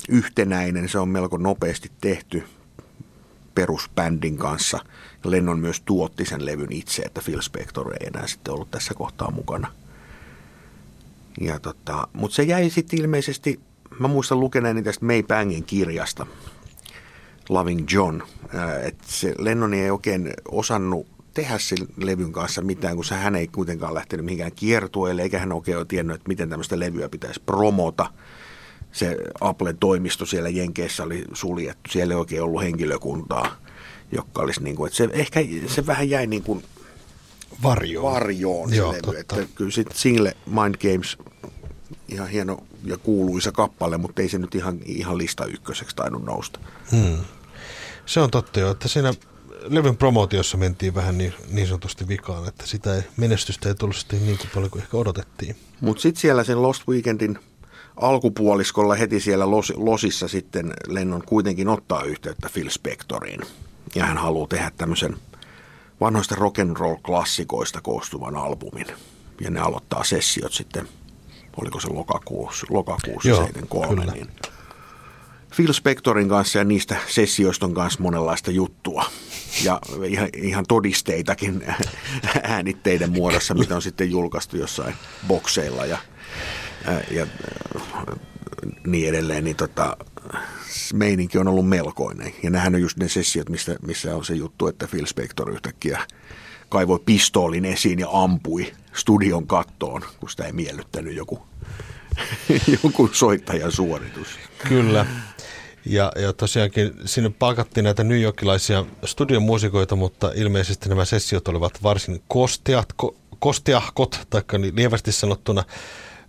Yhtenäinen, se on melko nopeasti tehty perusbändin kanssa. Lennon myös tuotti sen levyn itse, että Phil Spector ei enää sitten ollut tässä kohtaa mukana. Ja tota, mutta se jäi sitten ilmeisesti, mä muistan lukeneeni tästä May Bangin kirjasta, Loving John. Että se Lennoni ei oikein osannut tehdä sen levyn kanssa mitään, kun hän ei kuitenkaan lähtenyt mihinkään kiertueelle, eikä hän oikein tiennyt, että miten tämmöistä levyä pitäisi promota. Se Apple-toimisto siellä Jenkeissä oli suljettu, siellä ei oikein ollut henkilökuntaa, joka olisi niin kuin, että se ehkä se vähän jäi niin kuin varjoon, varjoon se Joo, levy. Totta. Että kyllä sitten single Mind Games ihan hieno ja kuuluisa kappale, mutta ei se nyt ihan, ihan lista ykköseksi tainnut nousta. Hmm. Se on totta jo, että siinä levyn promootiossa mentiin vähän niin, niin sanotusti vikaan, että sitä ei, menestystä ei tullut sitten niin kuin paljon kuin ehkä odotettiin. Mutta sitten siellä sen Lost Weekendin alkupuoliskolla heti siellä los, Losissa sitten Lennon kuitenkin ottaa yhteyttä Phil Spectoriin. Ja hän haluaa tehdä tämmöisen vanhoista rock'n'roll-klassikoista koostuvan albumin. Ja ne aloittaa sessiot sitten – oliko se lokakuussa, lokakuussa Joo, 73, kyllä. niin Phil Spectorin kanssa ja niistä sessioista on kanssa monenlaista juttua. Ja ihan, ihan todisteitakin äänitteiden muodossa, mitä on sitten julkaistu jossain bokseilla ja, ja niin edelleen. Niin tota, meininki on ollut melkoinen. Ja nämähän on just ne sessiot, missä, missä on se juttu, että Phil Spector yhtäkkiä kaivoi pistoolin esiin ja ampui studion kattoon, kun sitä ei miellyttänyt joku, joku soittajan suoritus. Kyllä. Ja, ja tosiaankin sinne palkattiin näitä New studiomuusikoita, mutta ilmeisesti nämä sessiot olivat varsin kosteat, ko, kosteahkot, tai niin lievästi sanottuna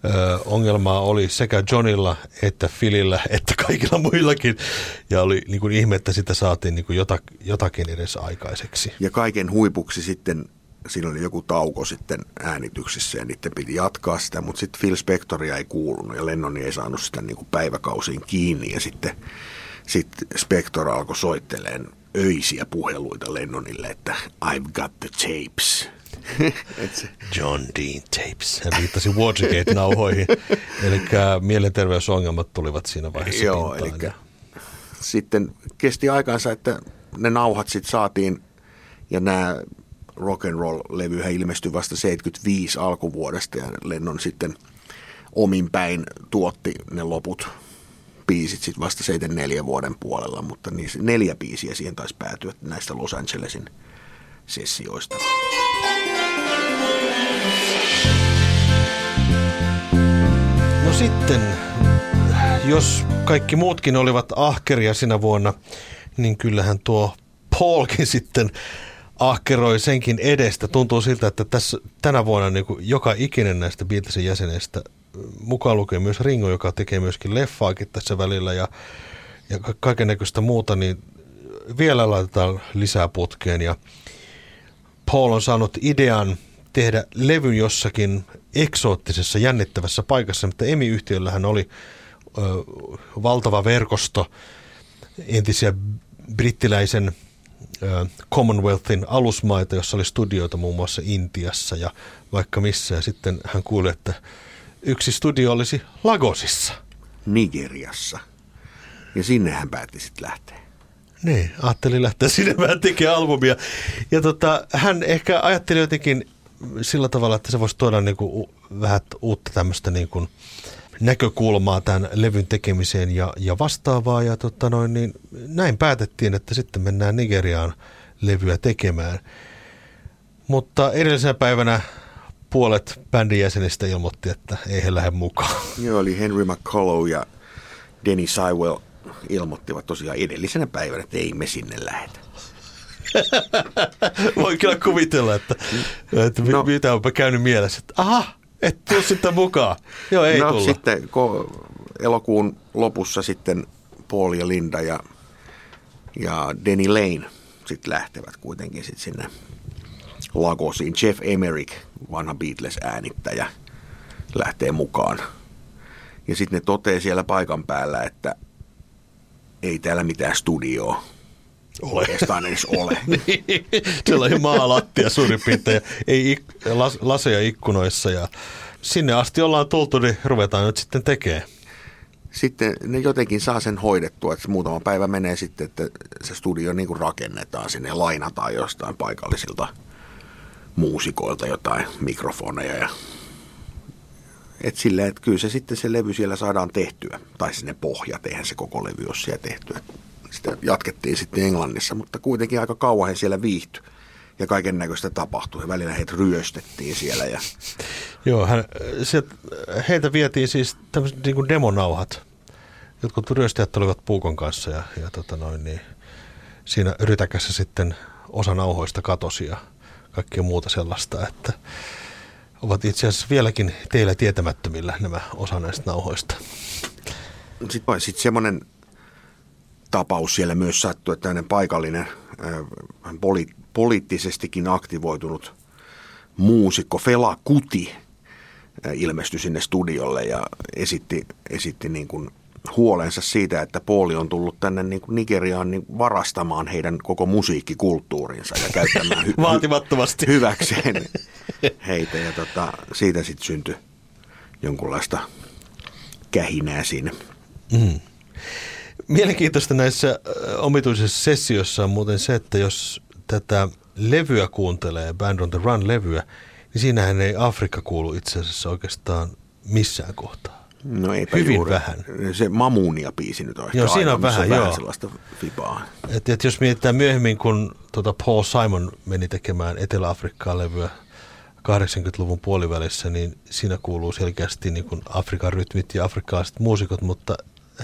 ö, ongelmaa oli sekä Johnilla että Philillä että kaikilla muillakin. Ja oli niin kuin ihme, että sitä saatiin niin kuin jotakin edes aikaiseksi. Ja kaiken huipuksi sitten siinä oli joku tauko sitten äänityksissä ja niiden piti jatkaa sitä, mutta sitten Phil Spectoria ei kuulunut ja Lennoni ei saanut sitä niin kuin päiväkausiin kiinni ja sitten sit Spector alkoi soitteleen öisiä puheluita Lennonille, että I've got the tapes. John Dean tapes. Hän viittasi Watergate-nauhoihin. eli mielenterveysongelmat tulivat siinä vaiheessa Joo, eli sitten kesti aikansa, että ne nauhat sitten saatiin ja nämä rock and roll levyhän ilmestyi vasta 75 alkuvuodesta ja Lennon sitten omin päin tuotti ne loput biisit sitten vasta 74 vuoden puolella, mutta niissä neljä biisiä siihen taisi päätyä näistä Los Angelesin sessioista. No sitten, jos kaikki muutkin olivat ahkeria sinä vuonna, niin kyllähän tuo Paulkin sitten ahkeroi senkin edestä. Tuntuu siltä, että tässä, tänä vuonna niin kuin joka ikinen näistä Beatlesin jäsenestä, mukaan lukee myös Ringo, joka tekee myöskin leffaakin tässä välillä ja, ja kaiken näköistä muuta, niin vielä laitetaan lisää putkeen. Ja Paul on saanut idean tehdä levyn jossakin eksoottisessa, jännittävässä paikassa, mutta EMI-yhtiöllähän oli ö, valtava verkosto entisiä brittiläisen Commonwealthin alusmaita, jossa oli studioita muun muassa Intiassa ja vaikka missä. Ja sitten hän kuuli, että yksi studio olisi Lagosissa. Nigeriassa. Ja sinne hän päätti sitten lähteä. Niin, ajattelin lähteä sinne vähän tekemään albumia. Ja tota, hän ehkä ajatteli jotenkin sillä tavalla, että se voisi tuoda niin kuin vähän uutta tämmöistä niin kuin, näkökulmaa tämän levyn tekemiseen ja, ja vastaavaa. Ja tota noin, niin näin päätettiin, että sitten mennään Nigeriaan levyä tekemään. Mutta edellisenä päivänä puolet bändin jäsenistä ilmoitti, että ei he lähde mukaan. Joo, oli Henry McCullough ja Denny Sywell ilmoittivat tosiaan edellisenä päivänä, että ei me sinne lähetä. Voi kyllä kuvitella, että, että no, mitä onpa käynyt mielessä, että aha, et tuu sitten mukaan. Joo, ei no, tulla. sitten elokuun lopussa sitten Paul ja Linda ja, ja Denny Lane sitten lähtevät kuitenkin sitten sinne Lagosiin. Jeff Emerick, vanha Beatles-äänittäjä, lähtee mukaan. Ja sitten ne toteaa siellä paikan päällä, että ei täällä mitään studioa ole. oikeastaan edes ole. niin, siellä on maalattia suurin piirtein, ei ik- las- laseja ikkunoissa ja sinne asti ollaan tultu, niin ruvetaan nyt sitten tekemään. Sitten ne jotenkin saa sen hoidettua, että muutama päivä menee sitten, että se studio niin kuin rakennetaan sinne ja lainataan jostain paikallisilta muusikoilta jotain mikrofoneja ja et silleen, että kyllä se sitten se levy siellä saadaan tehtyä, tai sinne pohjat, eihän se koko levy ole siellä tehtyä sitä jatkettiin sitten Englannissa, mutta kuitenkin aika kauan he siellä viihtyi ja kaiken näköistä tapahtui. Ja välillä heitä ryöstettiin siellä. Ja... Joo, hän, sieltä, heiltä vietiin siis tämmöiset niin kuin demonauhat. Jotkut ryöstäjät tulivat puukon kanssa ja, ja tota noin, niin siinä rytäkässä sitten osa nauhoista katosi ja kaikkea muuta sellaista, että ovat itse asiassa vieläkin teillä tietämättömillä nämä osa näistä nauhoista. Sitten sit semmoinen tapaus siellä myös sattui, että tämmöinen paikallinen poli- poliittisestikin aktivoitunut muusikko Fela Kuti ilmestyi sinne studiolle ja esitti, esitti niin kuin huolensa siitä, että Pooli on tullut tänne niin kuin Nigeriaan niin varastamaan heidän koko musiikkikulttuurinsa ja käyttämään hy- Vaatimattomasti. hyväkseen heitä. Ja tota, siitä sitten syntyi jonkunlaista kähinää siinä. Mm. Mielenkiintoista näissä omituisissa sessioissa on muuten se, että jos tätä levyä kuuntelee, Band on the Run-levyä, niin siinähän ei Afrikka kuulu itse asiassa oikeastaan missään kohtaa. No eipä Hyvin juuri. vähän. Se Mamunia-biisi nyt on Joo, siinä on missä vähän, vähän joo. sellaista fibaa. Et, et jos mietitään myöhemmin, kun tota Paul Simon meni tekemään Etelä-Afrikkaan levyä 80-luvun puolivälissä, niin siinä kuuluu selkeästi niin kuin Afrikan rytmit ja afrikkalaiset muusikot, mutta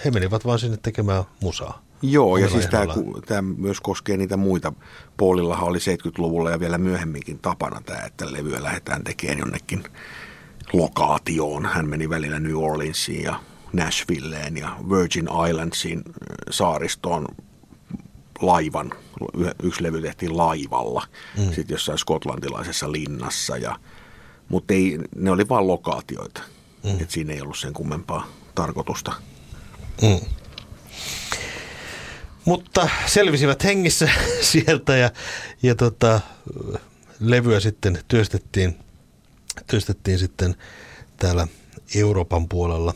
he menivät vaan sinne tekemään musaa. Joo, ja siis tämä, tämä myös koskee niitä muita. Paulillahan oli 70-luvulla ja vielä myöhemminkin tapana tämä, että levyä lähdetään tekemään jonnekin lokaatioon. Hän meni välillä New Orleansiin ja Nashvilleen ja Virgin Islandsiin äh, saaristoon laivan. Yksi levy tehtiin laivalla, mm. sitten jossain skotlantilaisessa linnassa. Ja, mutta ei, ne oli vain lokaatioita. Mm. Et siinä ei ollut sen kummempaa tarkoitusta. Mm. Mutta selvisivät hengissä sieltä ja, ja tota, levyä sitten työstettiin, työstettiin sitten täällä Euroopan puolella.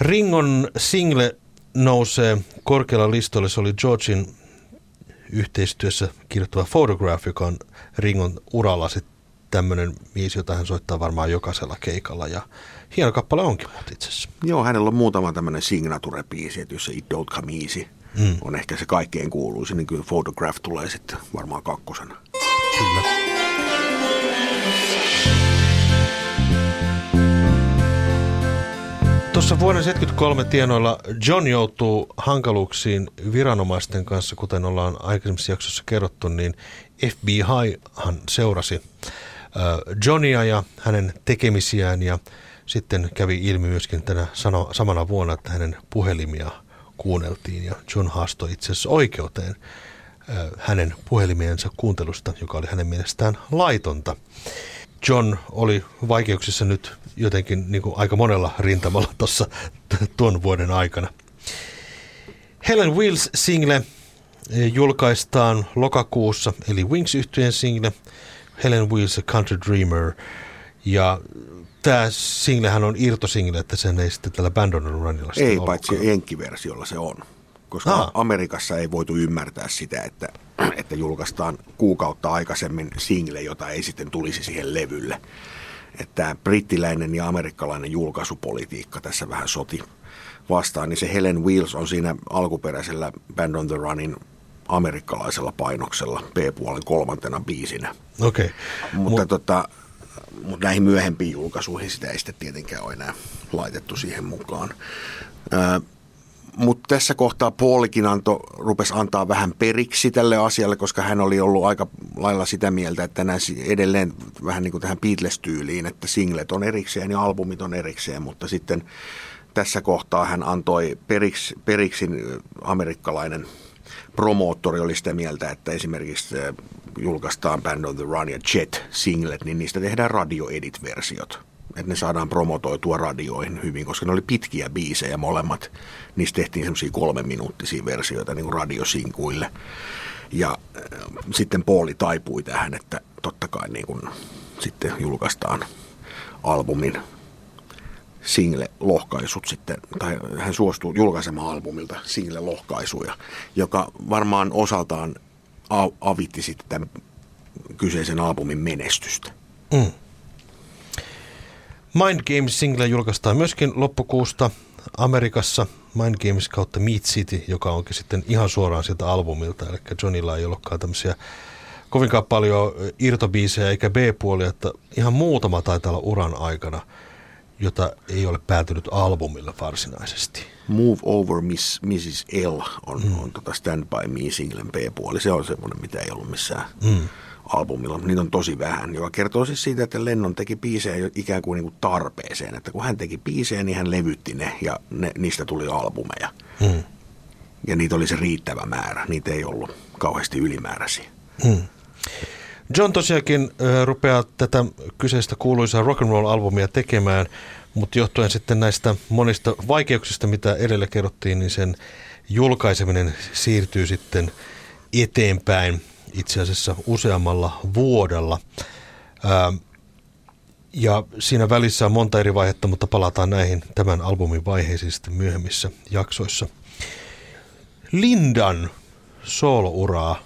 Ringon single nousee korkealla listoilla. Se oli Georgin yhteistyössä kirjoittava Photograph, joka on Ringon uralla sitten tämmöinen biisi, jota hän soittaa varmaan jokaisella keikalla. Ja hieno kappale onkin muuten itse asiassa. Joo, hänellä on muutama tämmöinen signature-biisi, että jos se It Don't Come Easy mm. on ehkä se kaikkein kuuluisin, niin kyllä Photograph tulee sitten varmaan kakkosena. Kyllä. Tuossa vuoden 73 tienoilla John joutuu hankaluuksiin viranomaisten kanssa, kuten ollaan aikaisemmissa jaksossa kerrottu, niin FBIhan seurasi ö, Johnia ja hänen tekemisiään ja sitten kävi ilmi myöskin tänä samana vuonna, että hänen puhelimia kuunneltiin ja John haastoi itse asiassa oikeuteen ö, hänen puhelimiensa kuuntelusta, joka oli hänen mielestään laitonta. John oli vaikeuksissa nyt jotenkin niin kuin aika monella rintamalla tuossa tuon vuoden aikana. Helen Wills single eh, julkaistaan lokakuussa, eli wings yhtyeen single, Helen Wills A Country Dreamer. Ja tämä singlehän on irtosingle, että sen ei sitten tällä Band on the Runilla sitten Ei, ollutkaan. paitsi jenkkiversiolla se on. Koska Aa. Amerikassa ei voitu ymmärtää sitä, että, että julkaistaan kuukautta aikaisemmin single, jota ei sitten tulisi siihen levylle. Että brittiläinen ja amerikkalainen julkaisupolitiikka tässä vähän soti vastaan, niin se Helen Wheels on siinä alkuperäisellä Band on the Runin amerikkalaisella painoksella B-puolen kolmantena biisinä. Okei. Mutta, tota, mutta näihin myöhempiin julkaisuihin sitä ei sitten tietenkään ole enää laitettu siihen mukaan. Ää, mutta tässä kohtaa Paulikin anto, rupesi antaa vähän periksi tälle asialle, koska hän oli ollut aika lailla sitä mieltä, että si- edelleen vähän niin kuin tähän Beatles-tyyliin, että singlet on erikseen ja albumit on erikseen, mutta sitten tässä kohtaa hän antoi periksi, periksi amerikkalainen promoottori oli sitä mieltä, että esimerkiksi julkaistaan Band on the Run ja Jet singlet, niin niistä tehdään radio-edit-versiot. Että ne saadaan promotoitua radioihin hyvin, koska ne oli pitkiä biisejä molemmat. Niistä tehtiin semmoisia kolme minuuttisia versioita niin kuin radiosinkuille. Ja äh, sitten Pauli taipui tähän, että totta kai niin kuin, sitten julkaistaan albumin single-lohkaisut sitten, tai hän suostuu julkaisemaan albumilta single-lohkaisuja, joka varmaan osaltaan avitti sitten tämän kyseisen albumin menestystä. Mm. Mind Games single julkaistaan myöskin loppukuusta Amerikassa Mind Games kautta Meat City, joka onkin sitten ihan suoraan sieltä albumilta. Eli Johnilla ei ollutkaan tämmöisiä kovinkaan paljon irtobiisejä eikä B-puolia, että ihan muutama taitaa olla uran aikana, jota ei ole päätynyt albumilla varsinaisesti. Move Over Miss, Mrs. L on, mm. on tota Stand By Me singlen B-puoli. Se on semmoinen, mitä ei ollut missään mm. Albumilla. Niitä on tosi vähän, joka kertoo siis siitä, että Lennon teki biisejä ikään kuin, niin kuin tarpeeseen. Että kun hän teki biisejä, niin hän levytti ne ja ne, niistä tuli albumeja. Mm. Ja niitä oli se riittävä määrä. Niitä ei ollut kauheasti ylimääräisiä. Mm. John tosiaankin äh, rupeaa tätä kyseistä kuuluisaa rock and roll albumia tekemään, mutta johtuen sitten näistä monista vaikeuksista, mitä edellä kerrottiin, niin sen julkaiseminen siirtyy sitten eteenpäin itse asiassa useammalla vuodella. Ähm, ja siinä välissä on monta eri vaihetta, mutta palataan näihin tämän albumin vaiheisiin sitten myöhemmissä jaksoissa. Lindan soolouraa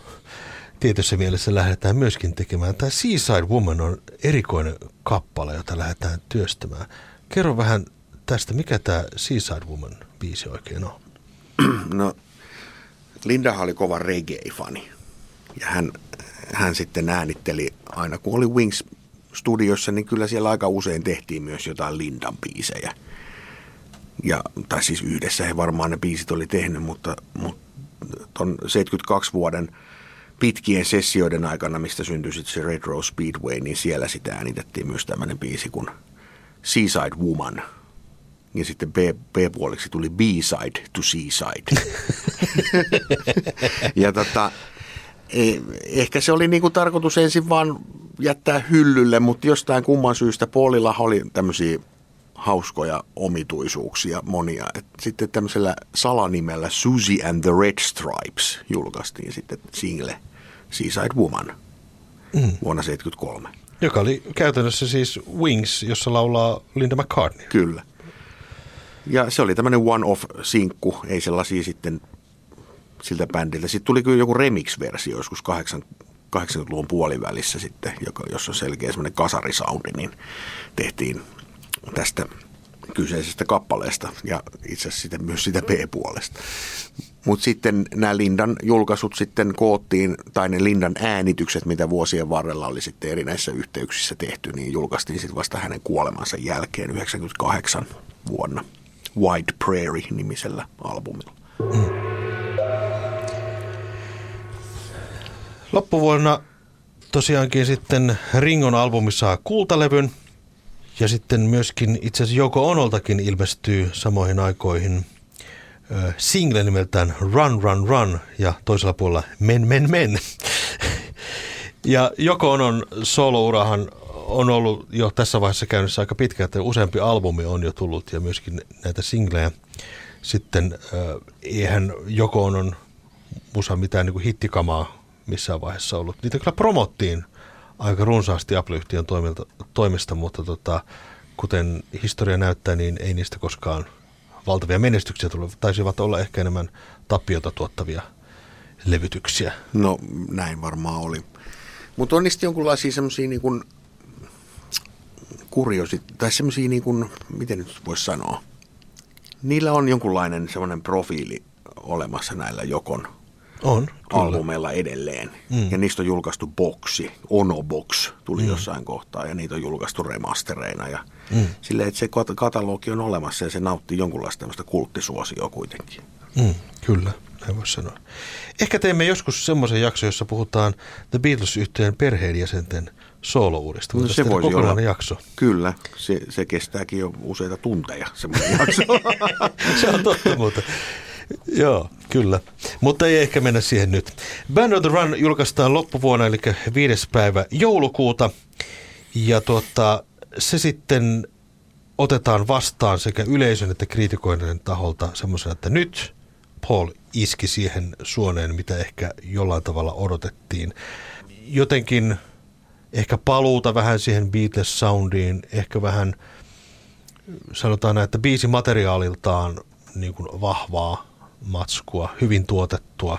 tietyssä mielessä lähdetään myöskin tekemään. Tämä Seaside Woman on erikoinen kappale, jota lähdetään työstämään. Kerro vähän tästä, mikä tämä Seaside Woman biisi oikein on? No, Linda oli kova reggae-fani ja hän, hän sitten äänitteli aina, kun oli Wings studiossa, niin kyllä siellä aika usein tehtiin myös jotain Lindan biisejä. Ja, tai siis yhdessä he varmaan ne biisit oli tehnyt, mutta, mutta ton 72 vuoden pitkien sessioiden aikana, mistä syntyi sitten se Red Rose Speedway, niin siellä sitä äänitettiin myös tämmöinen biisi kuin Seaside Woman. Ja sitten B, B-puoliksi tuli B-side to Seaside. ja tota, ehkä se oli niinku tarkoitus ensin vaan jättää hyllylle, mutta jostain kumman syystä Paulilla oli tämmöisiä hauskoja omituisuuksia monia. Et sitten tämmöisellä salanimellä Susie and the Red Stripes julkaistiin sitten single Seaside Woman mm. vuonna 1973. Joka oli käytännössä siis Wings, jossa laulaa Linda McCartney. Kyllä. Ja se oli tämmöinen one-off-sinkku, ei sellaisia sitten siltä bändiltä. Sitten tuli kyllä joku remix-versio joskus 80-luvun puolivälissä sitten, joka, jossa on selkeä semmoinen kasarisoundi, niin tehtiin tästä kyseisestä kappaleesta ja itse asiassa myös sitä B-puolesta. Mutta sitten nämä Lindan julkaisut sitten koottiin, tai ne Lindan äänitykset, mitä vuosien varrella oli sitten erinäisissä yhteyksissä tehty, niin julkaistiin sitten vasta hänen kuolemansa jälkeen 98 vuonna White Prairie-nimisellä albumilla. Mm. Loppuvuonna tosiaankin sitten Ringon albumi saa kultalevyn – ja sitten myöskin itse asiassa Joko Onoltakin ilmestyy samoihin aikoihin single nimeltään Run Run Run ja toisella puolella Men Men Men. ja Joko Onon solourahan on ollut jo tässä vaiheessa käynnissä aika pitkä, että useampi albumi on jo tullut ja myöskin näitä singlejä. Sitten eihän Joko Onon musa mitään niin kuin hittikamaa missään vaiheessa ollut. Niitä kyllä promottiin aika runsaasti Apple-yhtiön toimesta, mutta tota, kuten historia näyttää, niin ei niistä koskaan valtavia menestyksiä tullut. Taisivat olla ehkä enemmän tappiota tuottavia levytyksiä. No näin varmaan oli. Mutta on niistä jonkinlaisia semmoisia niin kuin kuriosi, tai semmoisia niin kuin, miten nyt voisi sanoa, niillä on jonkunlainen semmoinen profiili olemassa näillä Jokon on, albumeilla edelleen. Mm. Ja niistä on julkaistu boksi, Ono Box tuli mm. jossain kohtaa ja niitä on julkaistu remastereina. Ja mm. silleen, että se katalogi on olemassa ja se nauttii jonkunlaista tämmöistä kulttisuosioa kuitenkin. Mm, kyllä, näin voisi sanoa. Ehkä teemme joskus semmoisen jakson, jossa puhutaan The Beatles-yhtiön perheenjäsenten soolouudesta. No, se voisi olla. jakso. Kyllä, se, se kestääkin jo useita tunteja semmoinen jakso. se on totta muuta. Joo, kyllä. Mutta ei ehkä mennä siihen nyt. Band of the Run julkaistaan loppuvuonna, eli viides päivä joulukuuta. Ja tuota, se sitten otetaan vastaan sekä yleisön että kriitikoiden taholta semmoisena, että nyt Paul iski siihen suoneen, mitä ehkä jollain tavalla odotettiin. Jotenkin ehkä paluuta vähän siihen Beatles-soundiin, ehkä vähän sanotaan näin, että biisi materiaaliltaan niin kuin vahvaa matskua, hyvin tuotettua.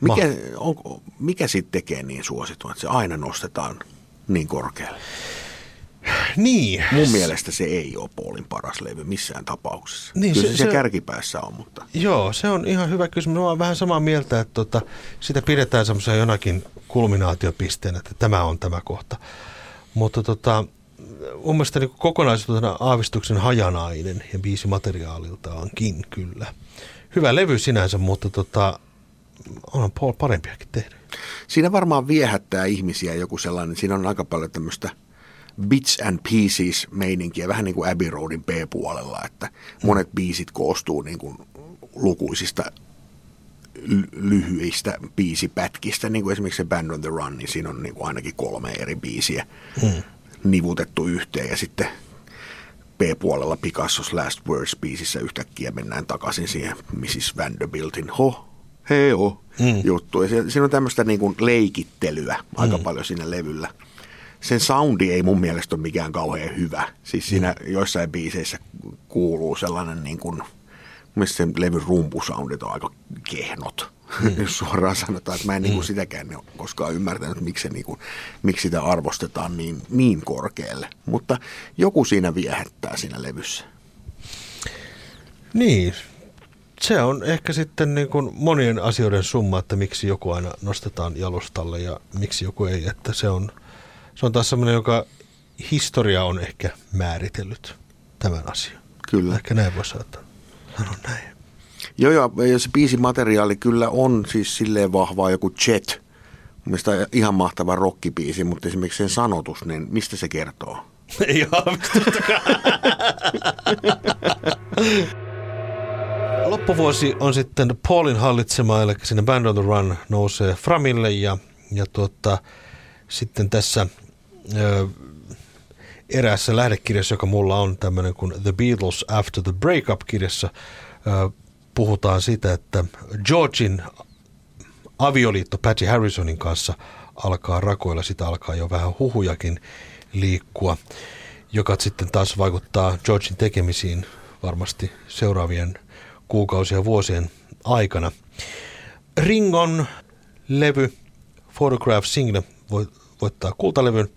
Mikä, on, mikä sitten tekee niin suosittua, että se aina nostetaan niin korkealle? Niin. Mun mielestä se ei ole Paulin paras levy missään tapauksessa. Niin, Kyllä se, se, se kärkipäässä on, mutta... Joo, se on ihan hyvä kysymys. Mä olen vähän samaa mieltä, että tota, sitä pidetään semmoisen jonakin kulminaatiopisteen, että tämä on tämä kohta. Mutta tota, mun mielestä niin kokonaisuutena aavistuksen hajanainen ja biisi materiaaliltaankin kyllä hyvä levy sinänsä, mutta tota, on Paul parempiakin tehnyt. Siinä varmaan viehättää ihmisiä joku sellainen, siinä on aika paljon tämmöistä bits and pieces meininkiä, vähän niin kuin Abbey Roadin B-puolella, että monet biisit koostuu niin kuin lukuisista lyhyistä biisipätkistä, niin kuin esimerkiksi se Band on the Run, niin siinä on niin kuin ainakin kolme eri biisiä hmm. nivutettu yhteen ja sitten B-puolella Picasso's Last Words-biisissä yhtäkkiä mennään takaisin siihen Mrs. Vanderbiltin ho, heo mm. juttu. Ja siinä on tämmöistä niin kuin leikittelyä aika mm. paljon siinä levyllä. Sen soundi ei mun mielestä ole mikään kauhean hyvä. Siis siinä mm. joissain biiseissä kuuluu sellainen niin kuin, mielestäni sen levyn rumpusoundit on aika kehnot mm. jos suoraan sanotaan, että mä en mm. niin kuin sitäkään koskaan ymmärtänyt, miksi, se, niin kuin, miksi sitä arvostetaan niin, niin korkealle. Mutta joku siinä viehättää siinä levyssä. Niin, se on ehkä sitten niin kuin monien asioiden summa, että miksi joku aina nostetaan jalustalle ja miksi joku ei. Että se on, se on taas sellainen, joka historia on ehkä määritellyt tämän asian. Kyllä. Ehkä näin voisi sanoa. Sano näin. Joo, joo, ja se biisimateriaali kyllä on siis silleen vahvaa joku Jet. Mielestäni ihan mahtava rockibiisi, mutta esimerkiksi sen sanotus, niin mistä se kertoo? Ei Loppuvuosi on sitten Paulin hallitsema, eli sinne Band on the Run nousee Framille ja, ja tuota, sitten tässä ö, eräässä lähdekirjassa, joka mulla on tämmöinen kuin The Beatles After the Breakup-kirjassa, ö, puhutaan siitä, että Georgin avioliitto Patty Harrisonin kanssa alkaa rakoilla, sitä alkaa jo vähän huhujakin liikkua, joka sitten taas vaikuttaa Georgin tekemisiin varmasti seuraavien kuukausien ja vuosien aikana. Ringon levy, Photograph Single, voittaa kultalevyn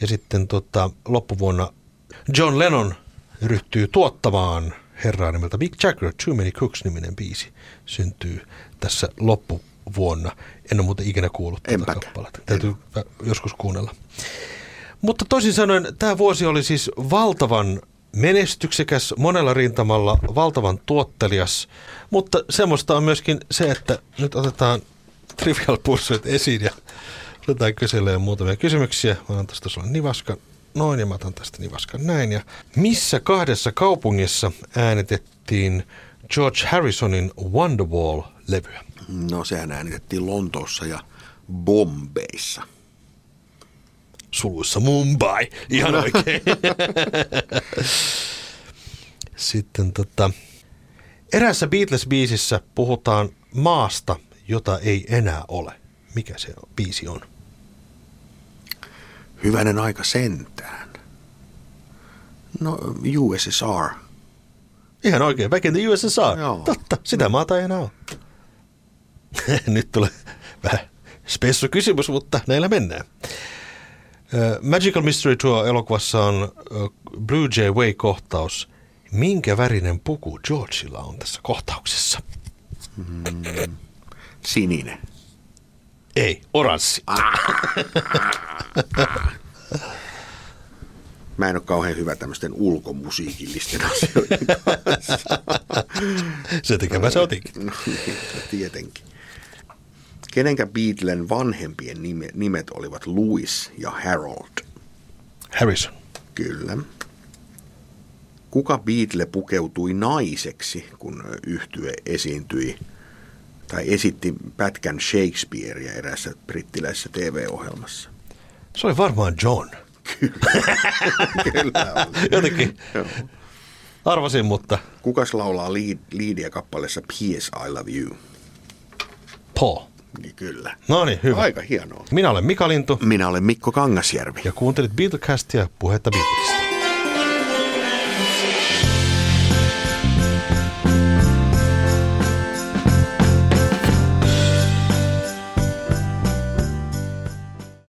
ja sitten tota, loppuvuonna John Lennon ryhtyy tuottamaan herraa nimeltä Big Jagger, Too Many Cooks-niminen biisi syntyy tässä loppuvuonna. En ole muuten ikinä kuullut tätä kappaletta. Täytyy en. joskus kuunnella. Mutta toisin sanoen tämä vuosi oli siis valtavan menestyksekäs monella rintamalla, valtavan tuottelias, mutta semmoista on myöskin se, että nyt otetaan Trivial Pursuit esiin ja otetaan kyselemään muutamia kysymyksiä. Mä otan tästä sulle nivaskan noin ja mä otan tästä nivaskan näin. Ja missä kahdessa kaupungissa äänitettiin George Harrisonin Wonderwall-levyä? No sehän äänitettiin Lontoossa ja Bombeissa suluissa Mumbai, ihan oikein. Sitten tota, erässä Beatles-biisissä puhutaan maasta, jota ei enää ole. Mikä se biisi on? Hyvänen aika sentään. No, USSR. Ihan oikein, back in the USSR. Joo. Totta, sitä no. maata ei enää ole. Nyt tulee vähän spessu kysymys, mutta näillä mennään. Magical Mystery Tour elokuvassa on Blue Jay Way-kohtaus. Minkä värinen puku Georgeilla on tässä kohtauksessa? Mm, sininen. Ei, oranssi. Mä en ole kauhean hyvä tämmöisten ulkomusiikillisten asioiden kanssa. Se tekemä se otinkin. No, tietenkin. Kenenkä Beatlen vanhempien nime, nimet olivat Louis ja Harold? Harrison. Kyllä. Kuka Beatle pukeutui naiseksi, kun yhtye esiintyi tai esitti pätkän Shakespearea erässä brittiläisessä TV-ohjelmassa? Se oli varmaan John. Kyllä. Kyllä Jotenkin arvasin, mutta... Kukas laulaa liidiä kappaleessa P.S. I Love You? Paul. Niin kyllä. No niin, hyvä. Aika hienoa. Minä olen Mika Lintu. Minä olen Mikko Kangasjärvi. Ja kuuntelit Beatlecastia, puhetta Beatlesista.